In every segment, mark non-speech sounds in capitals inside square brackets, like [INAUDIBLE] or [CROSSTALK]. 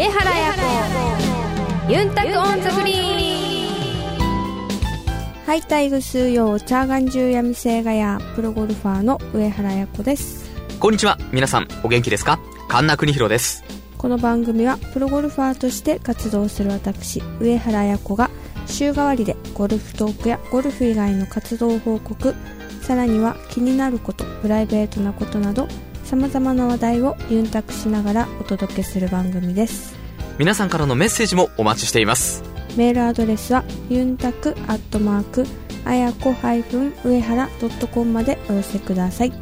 上原彩子ゆんたく on the green はいたいぐすーよーちゃーがんじゅーやみせーがやープロゴルファーの上原彩子です。こんにちは。皆さん、お元気ですか？神田国弘です。この番組はプロゴルファーとして活動する私、上原彩子が週替わりでゴルフトークやゴルフ以外の活動報告、さらには気になること、プライベートなことなど、様々な話題をユンタクしながらお届けする番組です。皆さんからのメッセージもお待ちしています。メールアドレスはユンタクアットマークあやこ上原 .com までお寄せください。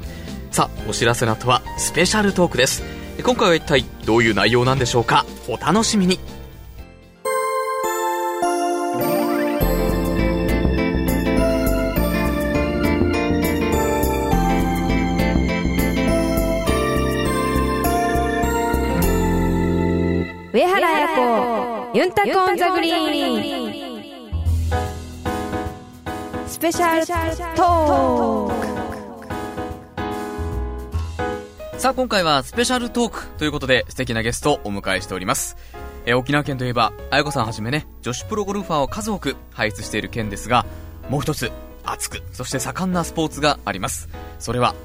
さあ、お知らせの後はスペシャルトークです。今回は一体どういう内容なんでしょうか？お楽しみに。ユンタクオンザグリーンスペシャルトークさあ、今回はスペシャルトークということで素敵なゲストをお迎えしております。え沖縄県といえば、あやこさんはじめね、女子プロゴルファーを数多く輩出している県ですが、もう一つ、熱く、そして盛んなスポーツがあります。それは、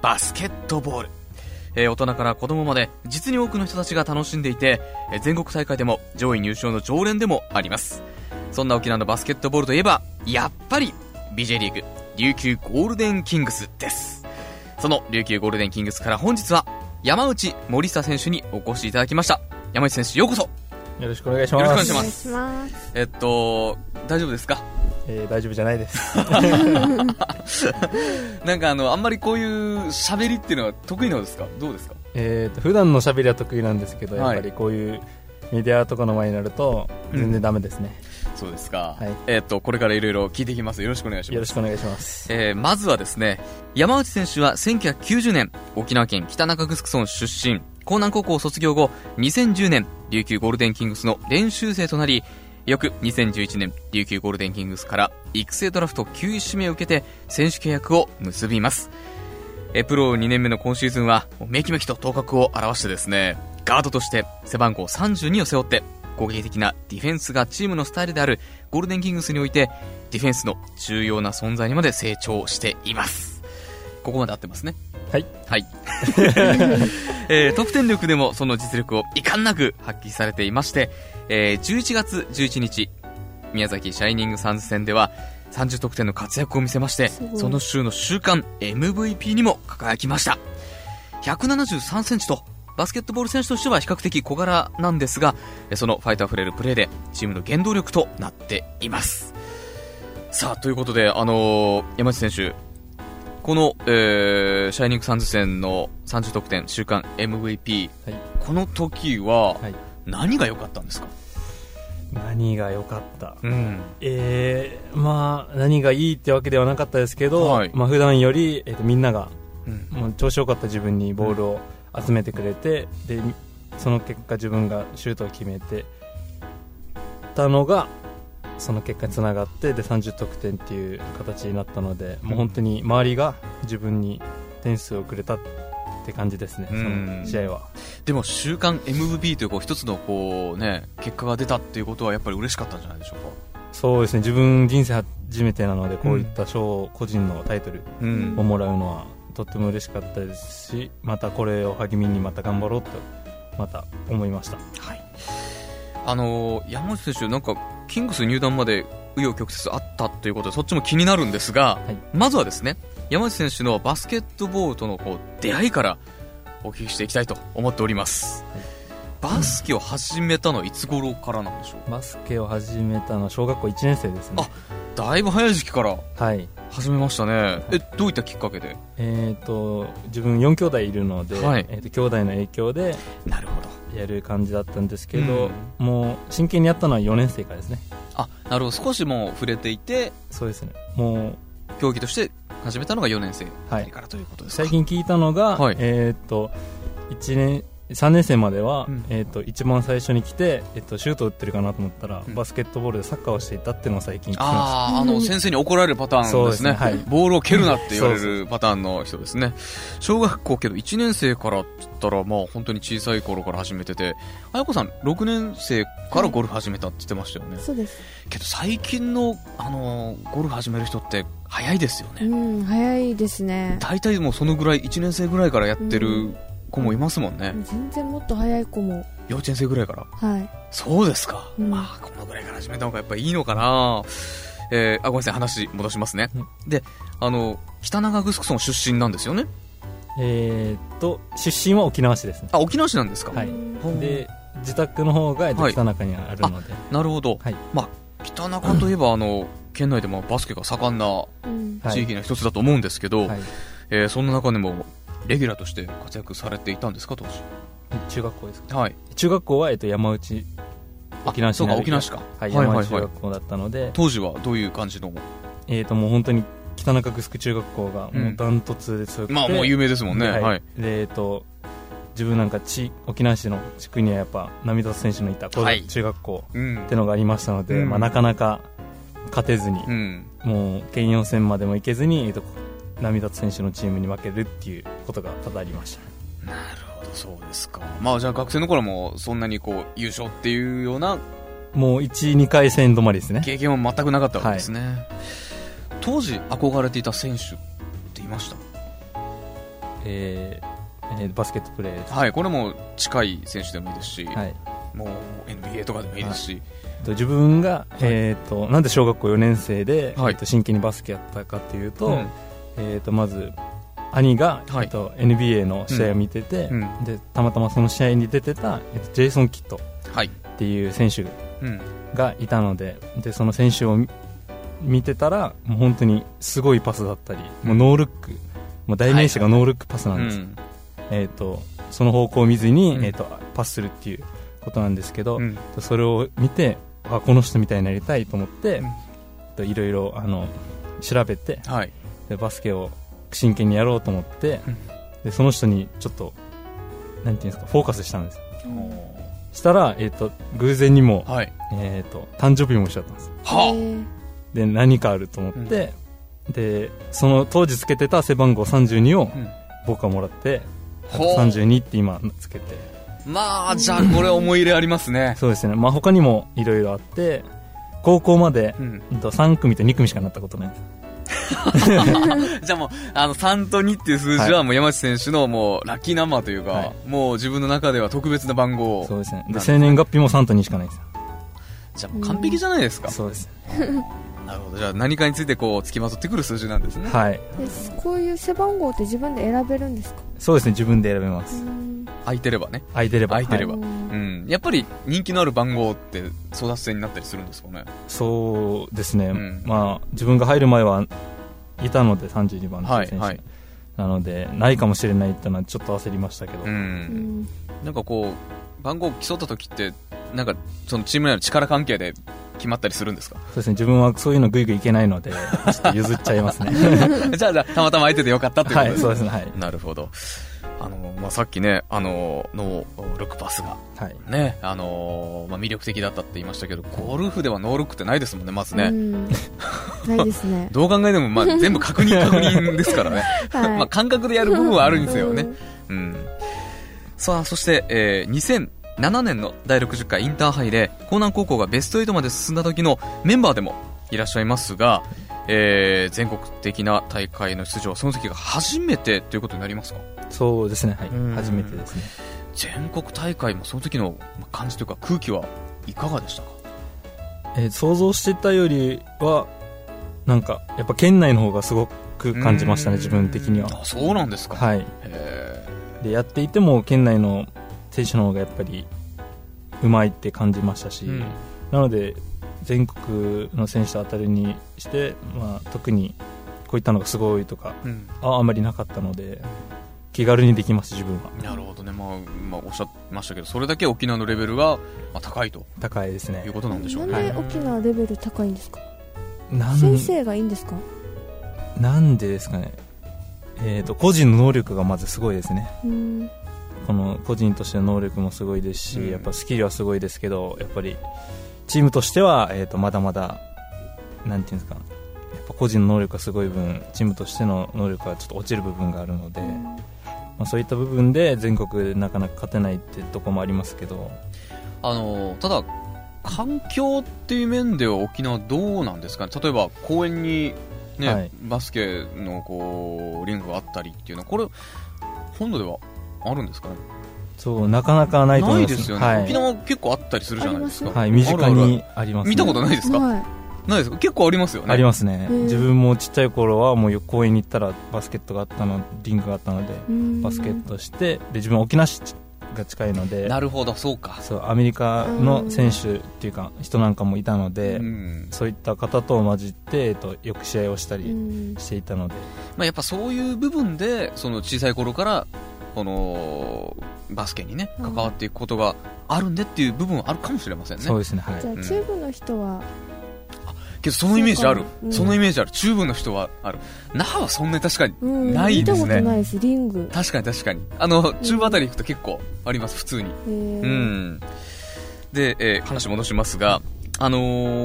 バスケットボール。えー大人から子供まで実に多くの人たちが楽しんでいて、えー全国大会でも上位入賞の常連でもあります。そんな沖縄のバスケットボールといえば、やっぱり BJ リーグ、琉球ゴールデンキングスです。その琉球ゴールデンキングスから本日は山内森下選手にお越しいただきました。山内選手ようこそよろしくお願いしよろます。しくお願いします。えっと、大丈夫ですか？えー大丈夫じゃないです。[LAUGHS] なんかあの、あんまりこういう喋りっていうのは得意なのですか？どうですか？えーと、普段の喋りは得意なんですけど、はいやっぱりこういうメディアとかの前になると、全然ダメですね。そうですか。はいえっと、これからいろいろ聞いていきます。よろしくお願いします。よろしくお願いします。えーまずはですね、山内選手は1990年、沖縄県北中城村出身、江南高校卒業後、2010年、琉球ゴールデンキングスの練習生となり、翌2011年、琉球ゴールデンキングスから育成ドラフト9位指名を受けて、選手契約を結びます。えプロ2年目の今シーズンは、めきめきと頭角を現してですね、ガードとして背番号32を背負って、攻撃的なディフェンスがチームのスタイルであるゴールデンキングスにおいて、ディフェンスの重要な存在にまで成長しています。ここまで合ってますね。はい。はい。[LAUGHS] えー得点力でもその実力を遺憾なく発揮されていまして、えー11月11日、宮崎シャイニングサンズ戦では30得点の活躍を見せましてその週の週間 MVP にも輝きました。173センチと、バスケットボール選手としては比較的小柄なんですが、えーそのファイトあふれるプレーでチームの原動力となっています。さあ、ということで、あのー山内選手、この、えーシャイニングサンズ戦の30得点、週間 MVP、はいこの時は、はい。何が良かったんですか？何が良かった？うん。えー、まあ、何がいいってわけではなかったですけど、はいまあ、普段より、えーとみんなが、うん。もう調子良かった自分にボールを集めてくれて、で、その結果自分がシュートを決めてたのが、その結果につながって、で、30得点っていう形になったので、もう本当に周りが自分に点数をくれたって感じですね、そうんの試合は。でも、週間 MVP というこう一つのこうね、結果が出たっていうことはやっぱり嬉しかったんじゃないでしょうか？そうですね、自分人生初めてなので、こういった賞、個人のタイトルうんをもらうのはとっても嬉しかったですし、またこれを励みにまた頑張ろうと、また思いました。はい。あのー山内選手、なんか、キングス入団まで紆余曲折あったということで、そっちも気になるんですが、はいまずはですね、山内選手のバスケットボールとのこう出会いからお聞きしていきたいと思っております。バスケを始めたのはいつ頃からなんでしょう？バスケを始めたのは小学校1年生ですね。あだいぶ早い時期からはい。始めましたね。え、どういったきっかけで？えっ、と、自分4兄弟いるので、はいえっ、と、兄弟の影響でなるほど。やる感じだったんですけど、もう真剣にやったのは4年生からですね。あ、なるほど。少しもう触れていて、そうですね。もう、競技として始めたのが4年生はいからということですか？最近聞いたのが、はいえっ、と、1年、3年生までは、うん。えー、と一番最初に来て、えっとシュート打ってるかなと思ったら、うん。バスケットボールでサッカーをしていたっていうのを最近聞きまああ、あの、先生に怒られるパターンですね。ねはい。ボールを蹴るなって言われるパターンの人ですね。小学校けど1年生からって言ったら、まあ本当に小さい頃から始めてて、あやこさん6年生からゴルフ始めたって言ってましたよね。そうです。けど最近の、あのーゴルフ始める人って早いですよね。うん早いですね。大体もうそのぐらい、1年生ぐらいからやってる子もいますもんね。全然もっと早い子も。幼稚園生ぐらいから。はい。そうですか。うん。まあ、このぐらいから始めた方がやっぱいいのかな。えー、あ、ごめんなさい、話戻しますね。うん。で、あの、北長城村出身なんですよね？えー、と出身は沖縄市ですね。あ、沖縄市なんですか？はい。ほうで自宅の方が、えっとはい。北中にあるので、なるほど。はい。まあ、北中といえば、あの、県内でもバスケが盛んな地域の一つだと思うんですけど、はい。えーそんな中でも、レギュラーとして活躍されていたんですか、当時？中学校ですか？はい。中学校は、えっと山内沖縄市そうか、沖縄市か。はい、はいはいはい山内中学校だったので、当時はどういう感じの、えー、ともう本当に北中城中学校がうんもうダントツで強くて、まあもう有名ですもんね。ははいい。でえっ、と自分なんか地沖縄市の地区にはやっぱ涙選手のいた中学校うんってのがありましたので、うんまあ、なかなか勝てずに、うん。もう県予選までも行けずに、えー、と涙選手のチームに負けるっていうことが多々ありましたなるほど、そうですか。まあじゃあ学生の頃もそんなにこう優勝っていうようなもう12回戦止まりですね。経験は全くなかったわけですね。当時憧れていた選手っていました？えーえーバスケットプレーです、はい、これも近い選手でもいいですし、はい。もう NBA とかでもいいですし、えっと自分が、えー、となんで小学校4年生で、はい。えーと真剣にバスケやったかというと,、うんえー、とまず兄が、はい。えー、と NBA の試合を見てて、うん。でたまたまその試合に出てた、えーとジェイソン・キッドっはい、ていう選手うん、がいたのででその選手を見見てたらもう本当にすごいパスだったりもうノールックもう代名詞がノールックパスなんです、うん。えー、とその方向を見ずに、うん。えー、とパスするっていうことなんですけど、うん。それを見てあこの人みたいになりたいと思って、いろいろあの調べてはい、でバスケを真剣にやろうと思って、うん。でその人にちょっとなんていうんですかフォーカスしたんです。したら、えー、と偶然にも、はい、えー、と誕生日も一緒だったんです。はえで何かあると思って、でその当時つけてた背番号32を僕はもらって、ほう。32って今つけて。まあ、じゃあこれ思い入れありますね。そうですね。まあ他にもいろいろあって高校まで、うん、うんと3組と2組しかなったことないです [LAUGHS] じゃあもう、あの、3と2っていう数字はもう山内選手のもうラッキーナンバーというか、はい。もう自分の中では特別な番号。そうですね。で生年月日も3と2しかないですじゃあもう完璧じゃないですか？そうです。[LAUGHS] なるほど。じゃあ何かについてこう、付きまとってくる数字なんですね。はい。でこういう背番号って自分で選べるんですか？そうですね自分で選べます。うん。空いてればね。空いてれば。空いてれば。はい。うん。やっぱり人気のある番号って争奪戦になったりするんですかね？そうですね、うん。まあ自分が入る前はいたので32番っていう選手、はいはい。なのでないかもしれないってのはちょっと焦りましたけど、う。うん。んなんかこう、番号を競った時って、なんかそのチーム内の力関係で決まったりするんですか？そうですね。自分はそういうのグイグイいけないのでちょっと譲っちゃいますね。[LAUGHS] じゃあ、じゃあたまたま空いててよかったっていうことはいそうですね。はい、なるほど。あの、まあ、さっきね、あの、ノールックパスが、はい、ね、あの、まあ、魅力的だったって言いましたけど、ゴルフではノールックってないですもんね、まずね。うんないですね [LAUGHS] どう考えても、まあ、全部確認確認ですからね。[LAUGHS] はいまあ、感覚でやる部分はあるんですよね。[LAUGHS] うん。さあ、そして、えー、2007年の第60回インターハイで、江南高校がベスト8まで進んだ時のメンバーでもいらっしゃいますが、えー、全国的な大会の出場はその時が初めてということになりますか？そうですね。はい。うん。初めてですね。全国大会もその時のまあ感じというか空気はいかがでしたか？えー想像してたよりはなんかやっぱ県内の方がすごく感じましたね自分的には。あそうなんですか。はい。へでやっていても県内の選手の方がやっぱりうまいって感じましたし、ーうん。なので全国の選手と当たるにして、まあ、特にこういったのがすごいとかうん。ああんまりなかったので気軽にできます自分は。なるほどね、まあまあ、おっしゃってましたけどそれだけ沖縄のレベルが、まあ、高いと。高いですね。いうことなんでしょうね。なんで沖縄レベル高いんですか？なん先生がいいんですか？なんでですかね。えー、と個人の能力がまずすごいですね。うん。この個人としての能力もすごいですし、うん。やっぱスキルはすごいですけどやっぱりチームとしては、えー、とまだまだなんていうんですかやっぱ個人の能力がすごい分チームとしての能力がちょっと落ちる部分があるので、まあ、そういった部分で全国でなかなか勝てないってとこもありますけど。あのただ環境っていう面では沖縄どうなんですかね？例えば公園に、ねはい。バスケのこうリングがあったりっていうのはこれ本土ではあるんですかね？そうなかなかないと思います。ですよね、はい。沖縄結構あったりするじゃないですか。あはい、身近にあります、ね、見たことないですか、はい。ないですか？結構ありますよね。ありますね。自分もちっちゃい頃はもう公園に行ったらバスケットがあったのリングがあったのでバスケットしてで自分は沖縄市が近いのでなるほどそうか。そうアメリカの選手っていうか人なんかもいたので、うん。そういった方と混じって、えっと、よく試合をしたりうん。していたので、まあ、やっぱそういう部分でその小さい頃からこのバスケにねうん。関わっていくことがあるんでっていう部分はあるかもしれませんね。そうですねはい。じゃあ中部の人は？けどそのイメージある。うん。そのイメージある。中部の人はある。那覇はそんなに確かにうん。ないですね。見たことないですリング。確かに確かに。あの中部あたり行くと結構あります普通に。へうーん。で、えー話戻しますがあの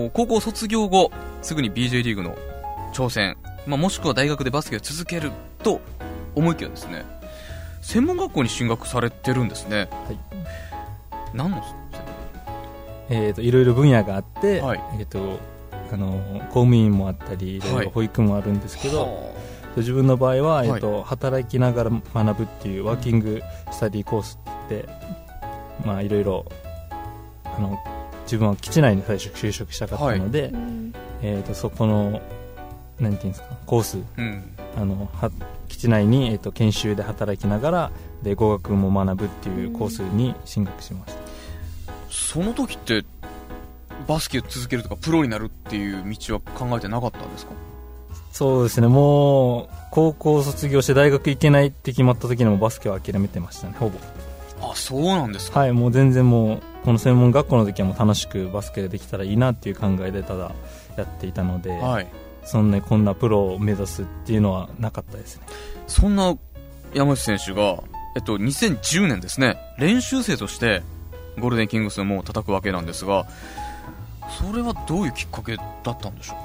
ー高校卒業後すぐに BJ リーグの挑戦、まあ、もしくは大学でバスケを続けると思いきやですね専門学校に進学されてるんですね。はい。何のえー、といろいろ分野があって、はい。えー、とあの公務員もあったりいろいろ保育もあるんですけど、は自分の場合は、えはい。ーと働きながら学ぶっていうワーキングスタディコースって言って、まあ、いろいろあの自分は基地内に最初就職したかったので、うん。えー、とそこのなんていうんですかコースあうん。あのは基地内に、えー、と研修で働きながらで語学も学ぶっていうコースに進学しました、その時ってバスケを続けるとかプロになるっていう道は考えてなかったんですか？そうですね。もう高校卒業して大学行けないって決まった時にもバスケは諦めてましたねほぼ。あそうなんですか？はいもう全然もうこの専門学校の時はもう楽しくバスケができたらいいなっていう考えでただやっていたので、はいそんなこんなプロを目指すっていうのはなかったですねそんな山内選手が、えっと、2010年ですね、練習生としてゴールデンキングスの門を叩くわけなんですが、それはどういうきっかけだったんでしょ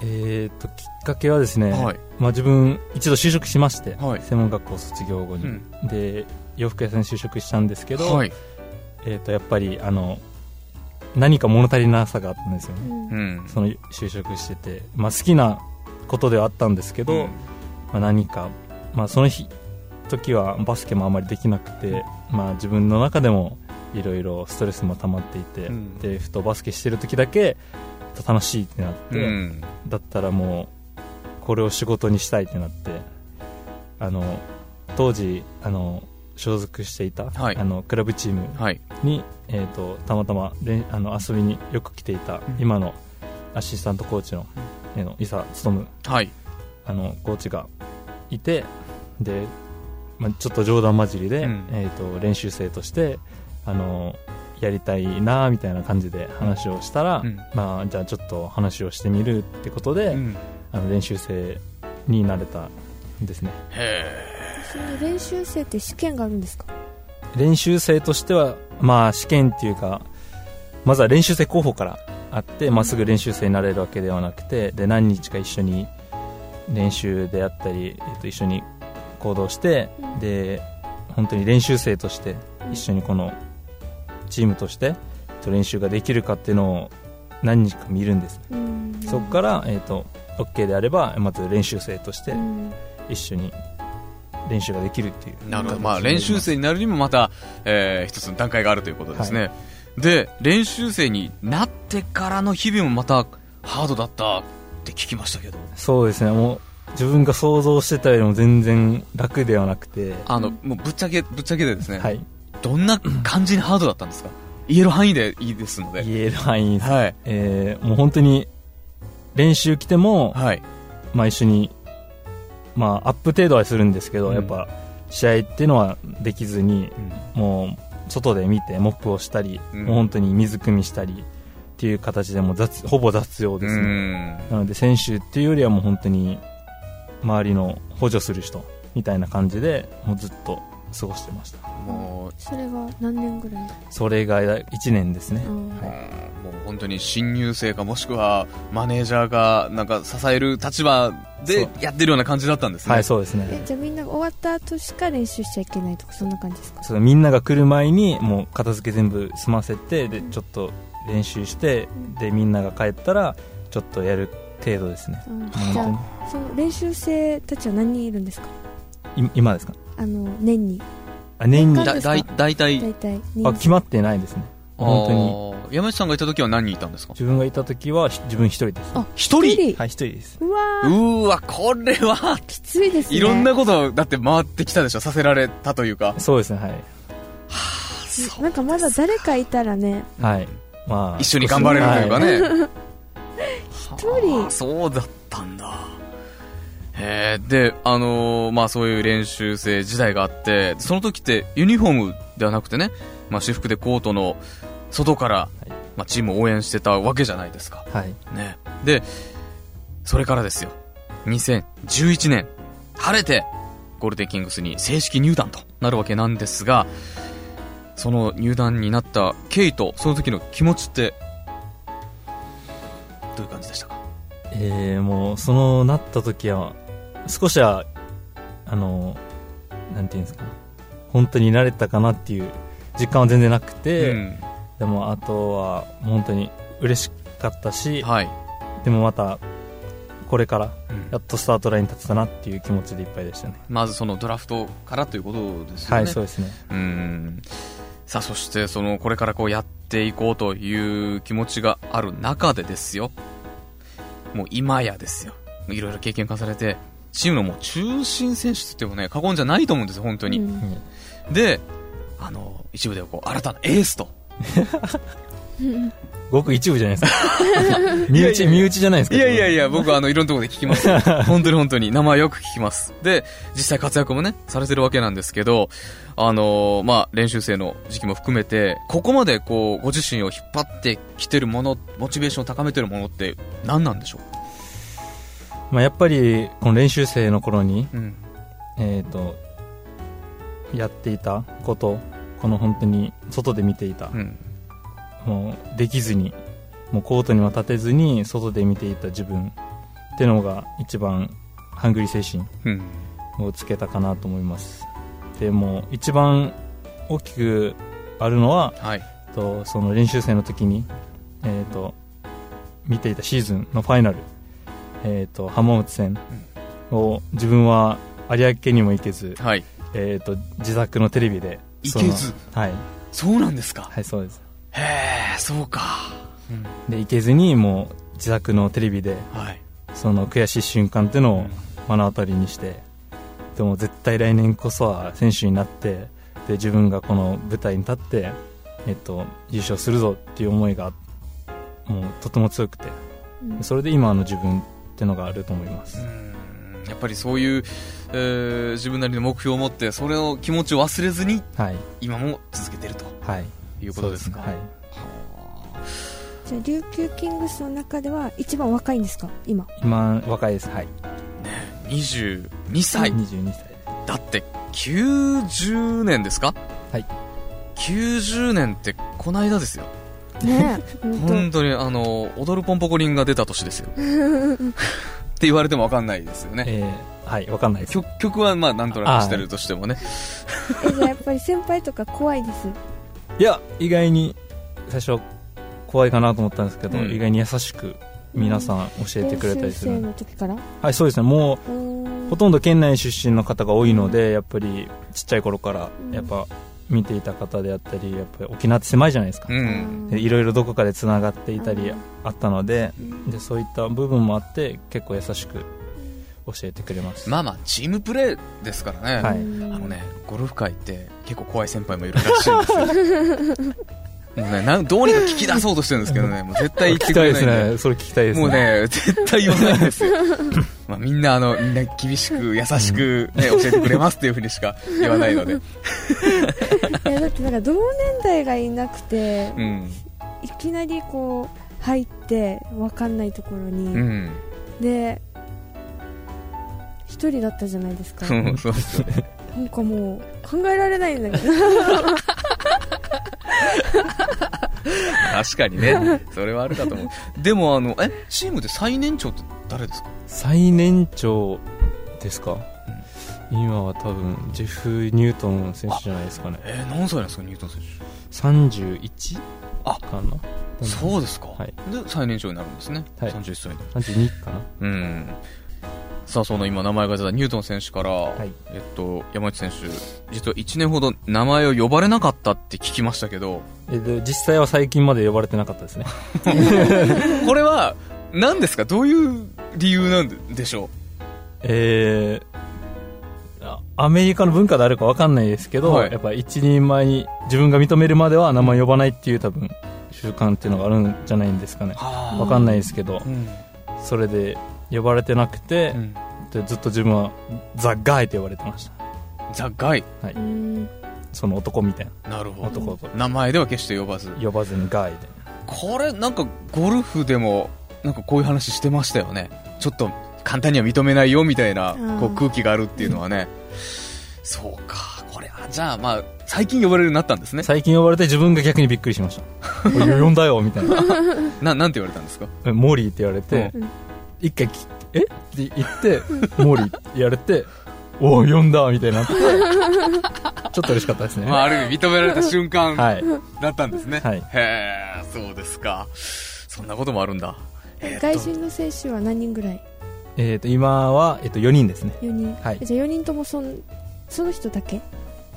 えー、ときっかけはですね、う、はい。まあ、自分一度就職しまして、はい専門学校卒業後に、うん。で洋服屋さんに就職したんですけど、はい。えー、とやっぱりあの何か物足りなさがあったんですよね。うん。うん。その就職してて、まあ、好きなことではあったんですけど、うん。まあ、何か、まあ、その日時はバスケもあまりできなくて、まあ、自分の中でもいろいろストレスも溜まっていて、うん。でふとバスケしてる時だけ楽しいってなって、うん。だったらもうこれを仕事にしたいってなってあの当時あの所属していた、はい。あのクラブチームはい。に、えー、とたまたまれんあの遊びによく来ていた、ん。今のアシスタントコーチの,、えーの伊佐勉はい。あのコーチがいてで、まあ、ちょっと冗談交じりで、うん。えー、と練習生としてあのやりたいなみたいな感じで話をしたら、うん。まあ、じゃあちょっと話をしてみるってことで、うん。あの練習生になれたんですね。へその練習生って試験があるんですか？練習生としては、まあ、試験っていうかまずは練習生候補からあって、まあ、すぐ練習生になれるわけではなくてで何日か一緒に練習であったり、えっと一緒に行動してうん。で本当に練習生として一緒にこのチームとしてえっと練習ができるかっていうのを何日か見るんです。そこから、えっと OK であればまず練習生としてうん。一緒に練習ができるっていうえ。なるほど。形まあ、練習生になるにもまた、えー一つの段階があるということですね。で、練習生になってからの日々もまたハードだったって聞きましたけど。そうですねもう自分が想像してたよりも全然楽ではなくてあの、もうぶっちゃけ、ぶっちゃけでですね。はいどんな感じにハードだったんですか？言える範囲でいいですので。言える範囲です、はい。えーもう本当に練習来ても、はい。まあ、一緒に、まあ、アップ程度はするんですけど、うん。やっぱ試合っていうのはできずにもう外で見てモップをしたり、うん。もう本当に水汲みしたりっていう形でもう雑ほぼ雑用うですね、ん。なので選手っていうよりはもう本当に周りの補助する人みたいな感じでもうずっと過ごしてました。もうそれが何年ぐらい、それが1年ですね、うん。もう本当に新入生かもしくはマネージャーがなんか支える立場でやってるような感じだったんですね。はいそうですえねじゃあみんなが終わった後しか練習しちゃいけないとかそんな感じですか？そうみんなが来る前にもう片付け全部済ませてでちょっと練習してでみんなが帰ったらちょっとやる程度ですね。うん本じゃあその練習生たちは何人いるんですか？今ですか？あの年に。あ年に。だだい大体大体あ決まってないですね。本当に。山内さんがいた時は何人いたんですか？自分がいた時はひ自分一人ですあ一人？はい一人です。うわうーわ、これは、ーきついですね。いろんなこと、だって回ってきたでしょ？させられたというか。そうですねはい。そう。なんかまだ誰かいたらね。はい。まあ。一緒に頑張れるというかね。[LAUGHS] 一人。はあそうだったんだ。へえ、で、あのーまあそういう練習生時代があって、その時ってユニフォームではなくてね、まあ私服でコートの外から、いまあチームを応援してたわけじゃないですか。はいね。で、それからですよ。2011年、晴れて、ゴールデンキングスに正式入団となるわけなんですが、その入団になった経緯と、その時の気持ちって、どういう感じでしたか？えー、もうそのなった時は少しはあのなんていうんですか本当に慣れたかなっていう実感は全然なくて、うんでもあとは本当に嬉しかったしはい。でもまたこれからうんやっとスタートラインに立つかなっていう気持ちでいっぱいでしたねまずそのドラフトからということですよね。はいそうですねうん。さあ、そして、その、これからこうやっていこうという気持ちがある中でですよ。もう今やですよ。いろいろ経験重ねて、チームのもう中心選手ってもね、過言じゃないと思うんですよ、本当に。うんで、あの、一部ではこう、新たなエースと。[LAUGHS] ごく一部じゃないですか [LAUGHS] 身内身内じゃないですかいやいやいや、僕はあの、いろんなところで聞きます。[LAUGHS] 本当に本当に。名前よく聞きます。で、実際活躍もね、されてるわけなんですけど、あのーまあ、練習生の時期も含めて、ここまでこう、ご自身を引っ張ってきてるもの、モチベーションを高めてるものって何なんでしょまあ、やっぱりこの練習生の頃に、ううん。えー、とやっていたことこの本当に外で見ていた、うん。もうできずにもうコートにも立てずに外で見ていた自分ってのが一番ハングリー精うん。神をつけたかなと思いますでもう一番大きくあるのははい。とその練習生の時に、えー、と見ていたシーズンのファイナル、えー、と浜松戦を自分は有明にも行けず、はい。えー、と自宅のテレビで行けず？はい、そうなんですか？はい、そうですへえ、そうか。うん。で行けずにもう自宅のテレビではい。その悔しい瞬間っていうのを目の当たりにしてでも絶対来年こそは選手になってで自分がこの舞台に立って、えっと、優勝するぞっていう思いがもうとても強くてうんそれで今の自分ってのがあると思います、うん。やっぱりそういう、えー自分なりの目標を持って、それを気持ちを忘れずに、はい。今も続けてると。はい。いうことですか。はい。じゃあ琉球キングスの中では一番若いんですか？今。今若いです。はい。22歳。22歳。だって90年ですか？はい。90年ってこの間ですよねえ本本当にあの踊るポンポコリンが出た年ですよ。[LAUGHS] って言われても分かんないですよね。えー、はいわかんないです。曲曲はまあなんとなくしてるとしてもね。当えじゃあやっぱり先輩とか怖いです？いや意外に最初怖いかなと思ったんですけど、うん。意外に優しく皆さん教えてくれたりする練習生の時からはいそうですね。もうほとんど県内出身の方が多いのでやっぱりちっちゃい頃からうんやっぱ見ていた方であったりやっぱり沖縄って狭いじゃないですか、うん。でいろいろどこかでつながっていたりうん。あったのでうん。でそういった部分もあって結構優しく教えてくれます、まあまあチームプレーですからね、はい。うん。あのねゴルフ界って結構怖い先輩もいるらしいんですよ [LAUGHS] もうねなんどうにか聞き出そうとしてるんですけどねもう絶対言ってく聞きたいでれないんですねそれ聞きたいですねもうね、絶対言わないんですよ。[LAUGHS] まあみんなあの、みんな厳しく、優しく、ね、教えてくれますっていうふうにしか言わないので。いやだってなんか同年代がいなくてうん。いきなりこう入って分かんないところに、うん。で一人だったじゃないですかそうそうそう。なんかもう考えられないんだけど [LAUGHS] 確かにね。それはあるかと思う。でもあの、え、チームで最年長って誰ですか？最年長ですか、今は多分ジェフ・ニュートン選手じゃないですかねえー何歳なんですか、ニュートン選手？31あかな？そうですか。はいで、最年長になるんですね。はい31歳で。32かな？うん。さあ、その今名前が出たニュートン選手から、い。えっと、山内選手、実は1年ほど名前を呼ばれなかったって聞きましたけど、えで実際は最近まで呼ばれてなかったですね。[LAUGHS] これは、何ですか？どういう理由なんでしょえーあアメリカの文化であるか分かんないですけど、はい。やっぱ一人前に自分が認めるまでは名前呼ばないっていう多分習慣っていうのがあるんじゃないんですかね。は分かんないですけど。うん。それで呼ばれてなくて、うんでずっと自分はザ・ガイって呼ばれてましたザ・ガイ？うんその男みたいなるほど。な男と名前では決して呼ばず。呼ばずにガイでこれ、なんか、ゴルフでも、なんかこういう話してましたよね。ちょっと、簡単には認めないよ、みたいな、ーこう、空気があるっていうのはね。そうか。これ、あじゃあ、まあ、最近呼ばれるようになったんですね。最近呼ばれて自分が逆にびっくりしました [LAUGHS] 呼んだよみたいなな、なんて言われたんですか？えモーリーって言われて、うん一回きえって言って、モーリーって言われておお呼んだみたいになって [LAUGHS] ちょっと嬉しかったですね、まあ、ある意味認められた瞬間はい。だったんですね。はい。へえ、そうですか。そんなこともあるんだ。えー外人の選手は何人ぐらい？えー、と今は、えー、と4人ですね。4人、はい。じゃあ4人ともそんその人だけ？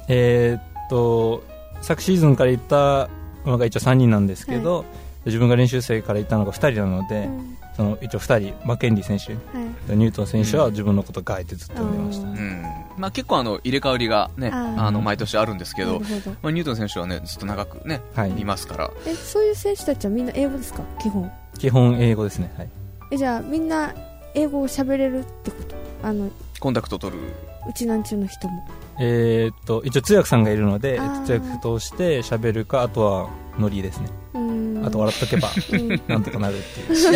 えーっと昨シーズンから行ったのが一応3人なんですけど、自分が練習生から行ったのが2人なので、うんその一応2人マケンリー選手はい。ニュートン選手は自分のことガイってずっと呼んでました、うん。まあ、結構あの、入れ替わりがね、あの、毎年あるんですけど、まあ、ニュートン選手はね、ずっと長くね、はい。いますから。えそういう選手たちはみんな英語ですか？基本。基本英語ですねはい。えじゃあみんな英語を喋れるってこと？あのコンタクト取る。うちなんちゅうの人も。えーっと一応通訳さんがいるので通訳通して喋るかあとはノリですね、あと笑っとけばうん。なんとかなるっていう。試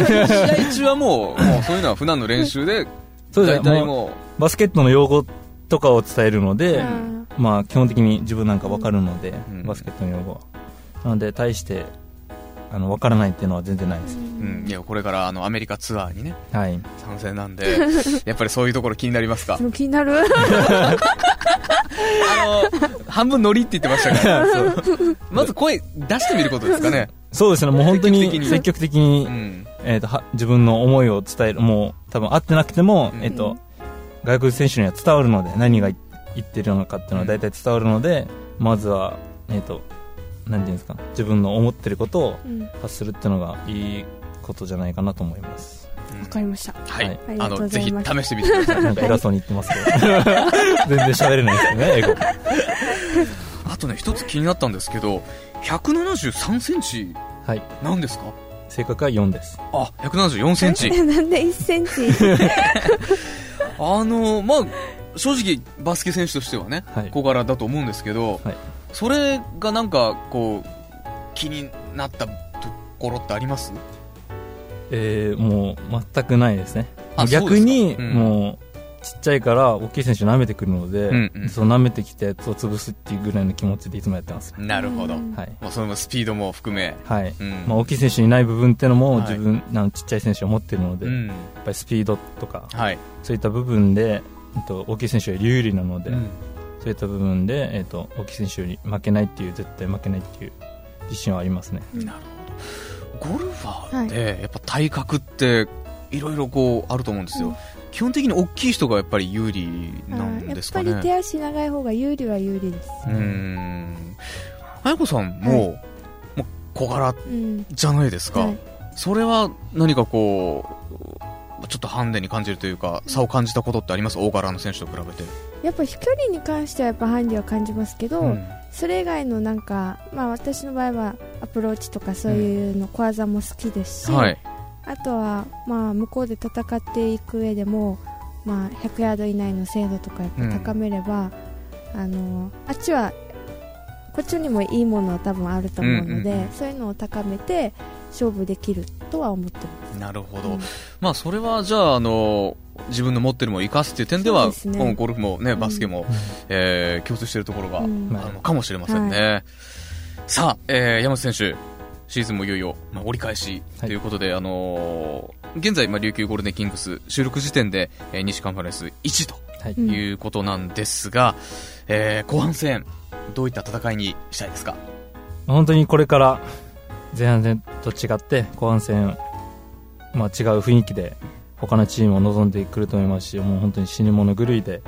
合中はもう、もうそういうのは普段の練習で、そうです大体ねもう。もバスケットの用語とかを伝えるので、まあ基本的に自分なんか分かるので、うん。バスケットの用語。はなので対してあの分からないっていうのは全然ないです、う、うん、いや、これからあの、アメリカツアーにね、はい。参戦なんで、やっぱりそういうところ気になりますか？気になる。あの、半分ノリって言ってましたから、[LAUGHS] まず声出してみることですかね。そうですねもう本当に積極的に。えー、とは自分の思いを伝えるもう多分会ってなくても、うん。えー、と外国人選手には伝わるので何が言ってるのかっていうのは大体伝わるので、まずは、えー、となんていうんですか自分の思ってることをうん。発するっていうのがいいことじゃないかなと思います。わかりました。はい。はい。あの、ぜひ試してみてください。なんか偉そうに言ってますけど。全然喋れないですよね英語。あとね、一つ気になったんですけど、173センチ。はい。なんですか？正確は4です。あ、174センチ。え [LAUGHS] なんで1センチ？[LAUGHS] あの、まあ、正直、バスケ選手としてはね、はい。小柄だと思うんですけど、はい。それがなんか、こう、気になったところってあります？えー、もう全くないですね。あ逆に、もうちっちゃいから大きい選手舐めてくるので、うんうんその舐めてきたやつを潰すっていうぐらいの気持ちでいつもやってますなるほど。うんはい、まあ、そのスピードも含め。はいうん。まあ、大きい選手にない部分っていうのもはい自分、あのちっちゃい選手を持ってるので、やっうん。ぱりスピードとかはい。そういった部分で、えっと、大きい選手より有利なので、うんそういった部分で、えっと、大きい選手より負けないっていう絶対負けないっていう自信はありますねなるほど。ゴルファーって、やっぱ体格って、いろいろこう、あると思うんですよ。うん基本的に大きい人がやっぱり有利なんやっですかね。ぱり手足長い方が有利は有利ですうーん。あやこさんも、もう小柄うんじゃないですか。はいそれは何かこう、ちょっとハンデに感じるというか、差を感じたことってあります？大柄の選手と比べて。やっぱ飛距離に関してはやっぱハンデは感じますけど、うんそれ以外のなんか、まあ、私の場合はアプローチとかそういうの小技も好きですし、はい。あとは、まあ、向こうで戦っていく上でも、まあ、100ヤード以内の精度とかやっぱ高めれば、あのあっちはこっちにもいいものは多分あると思うので、うんうんうん。そういうのを高めて勝負できるとは思ってます。なるほど。うん。まあ、それはじゃあ、あの、自分の持ってるものを生かすっていう点ではですね。うんゴルフもねバスケも、えー共通しているところがあるうんのかもしれませんね、さあ、えー山内選手シーズンもいよいよ、まあ、折り返しということで、あのー現在、まあ、琉球ゴールデンキングス収録時点で、えー西カンファレンス1とはい、うことなんですが、えー後半戦どういった戦いにしたいですか？本当にこれから前半戦と違って後半戦、まあ、違う雰囲気で他のチームを望んでくると思いますしもう本当に死に物狂いで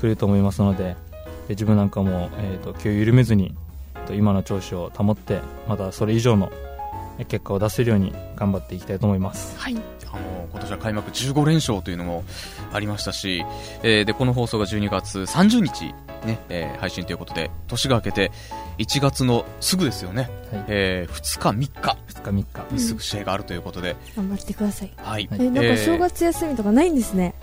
来ると思いますのでで自分なんかも、えー、と気を緩めずにえーと今の調子を保ってまたそれ以上のえ結果を出せるように頑張っていきたいと思います。はい、あの今年は開幕15連勝というのもありましたし、えーでこの放送が12月30日、ねえー配信ということで年が明けて1月のすぐですよね、はい、え2日3日。2日3日。にすぐ試合があるということで、頑張ってください。はい。はえ、なんかえー正月休みとかないんですね。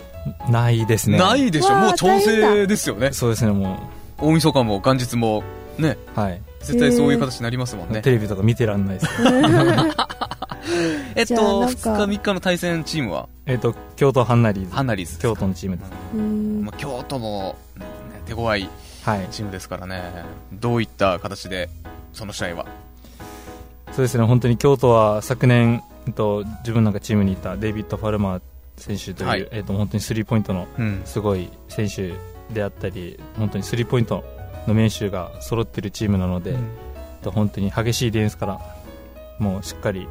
ないですね。ないでしょ。わあもう調整ですよね。そうですねも大晦日も元日もね。うはい絶対そういう形になりますもんね、テレビとか見てらんないです。[LAUGHS] えっとじゃあなん2か日3日の対戦チームは？えっと京都ハンナリーズ。ハンナリーズ。京都のチームです。うん。まあ、京都も、ね、手強いはい。チームですからね。どういった形でその試合は？そうですね。本当に京都は昨年、えっと、自分なんかチームにいたデイビッド・ファルマー選手という、はい。えっと、本当にスリーポイントのうん。すごい選手であったり本当にスリーポイントの練習が揃っているチームなので、えっと本当に激しいディフェンスからもうしっかり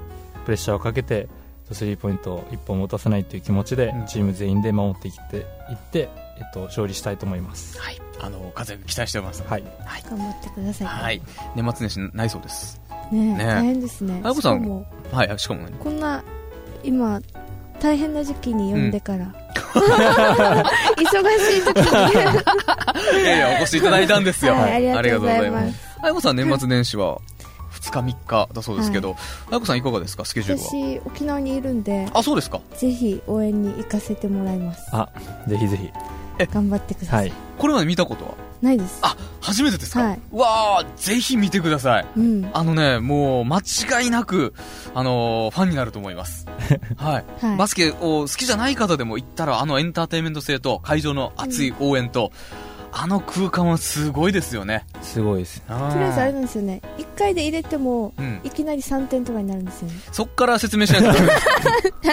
プレッシャーをかけてスリーポイントを1本も打たせないという気持ちで、うんチーム全員で守っていっていって、えっと、勝利したいと思います。はい、あの活躍期待しております。はい、頑張ってください。はい、年末年始ないそうです。ねね大変ですね。あやこさんはい、しかもね、こんな、今、大変な時期に呼んでから。[LAUGHS] 忙しい時に。いやいや、お越しいただいたんですよ。はい、ありがとうございありがとうございます。あやこさん、年末年始は2日、3日だそうですけど、あやこさん、いかがですか、スケジュールは。私、沖縄にいるんで、あ、そうですか。ぜひ応援に行かせてもらいます。あぜひぜひ、[LAUGHS] 頑張ってくださ。はいい、これまで見たことは？ないです。あ、初めてですか、はいわあ、ぜひ見てください。うん。あのね、もう、間違いなく、あのーファンになると思います。[LAUGHS] はい。はい。バスケを好きじゃない方でも行ったら、あのエンターテインメント性と会場の熱い応援と、あの空間はすごいですよね。すごいです。ととりあえずあれなんですよね。1回で入れても、うん。いきなり3点とかになるんですよね。そっから説明しないとです。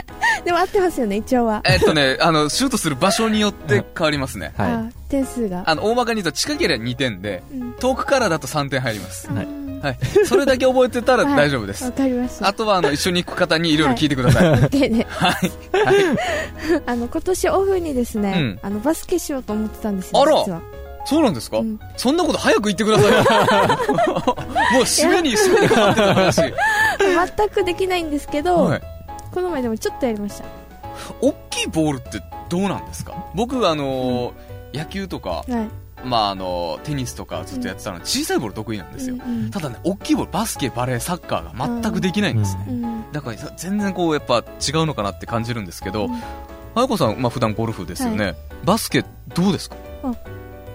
[LAUGHS] でも合ってますよね、一応は。えっとね、あの、シュートする場所によって変わりますね。はあ点数が。あの、大まかに言うと近ければ2点で、うん遠くからだと3点入ります。はいうんはい。それだけ覚えてたら大丈夫です。わかりました。あとは、あの、一緒に行く方にいろいろ聞いてください。はい。OK で。はい。[LAUGHS] あの、今年オフにですね、うんあの、バスケしようと思ってたんですよ、あら実は。そうなんですか、うんそんなこと早く言ってくださいよ。[LAUGHS] もう締めに、締めにかかってた話。全くできないんですけど、はい。この前でもちょっとやりました。大きいボールってどうなんですか？僕、あのー野球とか、はい。まあ、あのーテニスとかずっとやってたので、小さいボール得意なんですよ。うんうん。ただね、大きいボール、バスケ、バレー、サッカーが全くできないんですね。うん。だからさ全然こうやっぱ違うのかなって感じるんですけど、うん。あやこさん、まあ普段ゴルフですよね、バスケどうですか？も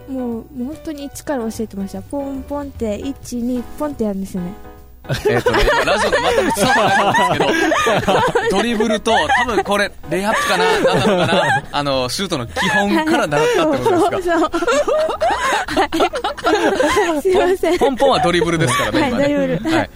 う、もう本当に一から教えてました？ポンポンって、1、2、ポンってやるんですよね。えっとね、今ラジオで全く伝わってないんですけど、[LAUGHS] ドリブルと、多分これ、レイアップかな、なんなのかな、あの、シュートの基本から習ったってことですか。すいません。ポンポンはドリブルですからね、はい今ね。ドリブルはい。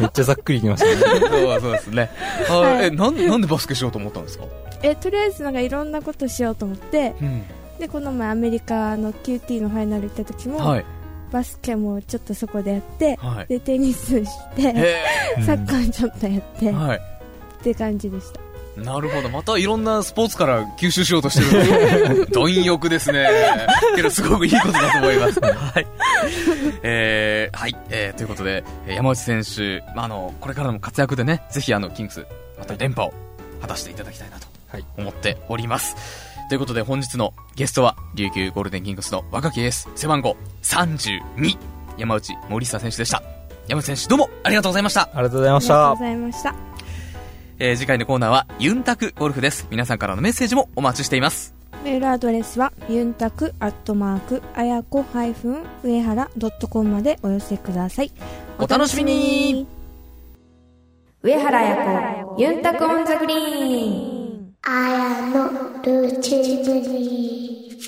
めっちゃざっくりいきましたね。そうそうですね。あはいえ、なん、なんでバスケしようと思ったんですか？え、とりあえずなんかいろんなことしようと思って、うん。で、この前アメリカの QT のファイナル行った時も、はい。バスケもちょっとそこでやって、はい。で、テニスして、へ [LAUGHS] サッカーちょっとやって、え。っはい。て感じでした。なるほど。またいろんなスポーツから吸収しようとしてるんですよ。[LAUGHS] 貪欲ですね。けどすごくいいことだと思います。[LAUGHS] はい。えー、はい。えー、ということで、えー山内選手、まあ、あの、これからの活躍でね、ぜひあの、キングス、また連覇を果たしていただきたいなとはい思っております。ということで本日のゲストは、琉球ゴールデンキングスの若きエース、背番号32、山内森下選手でした。山内選手、どうもありがとうございました。ありがとうございましたありがとうご。ざいました。えー次回のコーナーは、ユンタクゴルフです。皆さんからのメッセージもお待ちしています。メールアドレスは、ユンタクアットマーク、あやこ上原ドットコムまでお寄せください。お楽しみに上原やこ、ユンタクオンザグリーン。綾のルチームに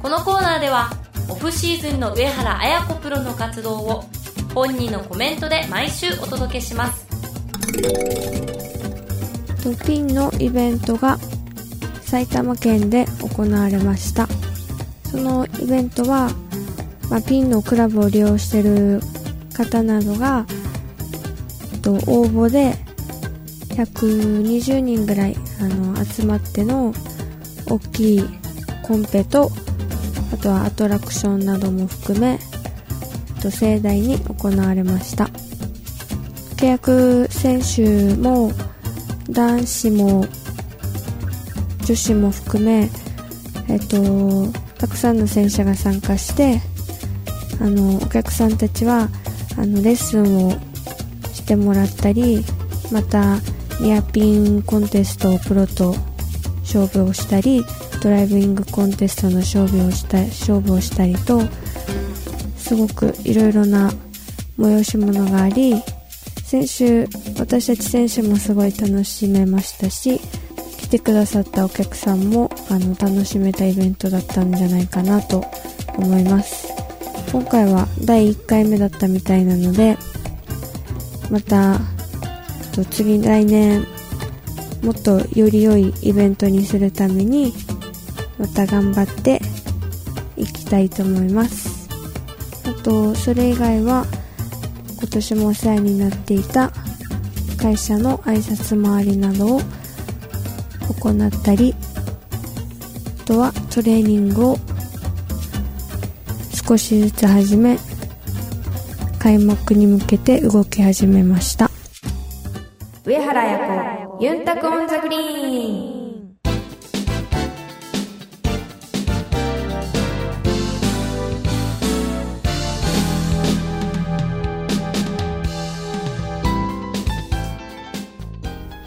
このコーナーではオフシーズンの上原綾子プロの活動を本人のコメントで毎週お届けします。とピンのイベントが埼玉県で行われました。そのイベントは、まあ、ピンのクラブを利用している方などがと応募で120人ぐらいあの集まっての大きいコンペとあとはアトラクションなども含めと盛大に行われました。契約選手も男子も女子も含め、えっと、たくさんの選手が参加してあのお客さんたちはあのレッスンをしてもらったりまたニアピンコンテストをプロと勝負をしたりドライビングコンテストの勝負をした勝負をしたりとすごくいろいろな催し物があり選手私たち選手もすごい楽しめましたし来てくださったお客さんもあの楽しめたイベントだったんじゃないかなと思います。今回は第1回目だったみたいなのでまたと次来年もっとより良いイベントにするためにまた頑張っていきたいと思います。あとそれ以外は今年もお世話になっていた会社の挨拶回りなどを行ったりあとはトレーニングを少しずつ始め開幕に向けて動き始めました。上原彩子ユンタクオンザグリーン。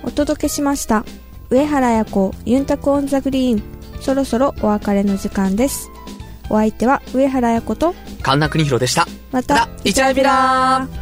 お届けしました。上原彩子ユンタクオンザグリーン。そろそろお別れの時間です。お相手は上原彩子と神田邦弘でした。またイチャイビラー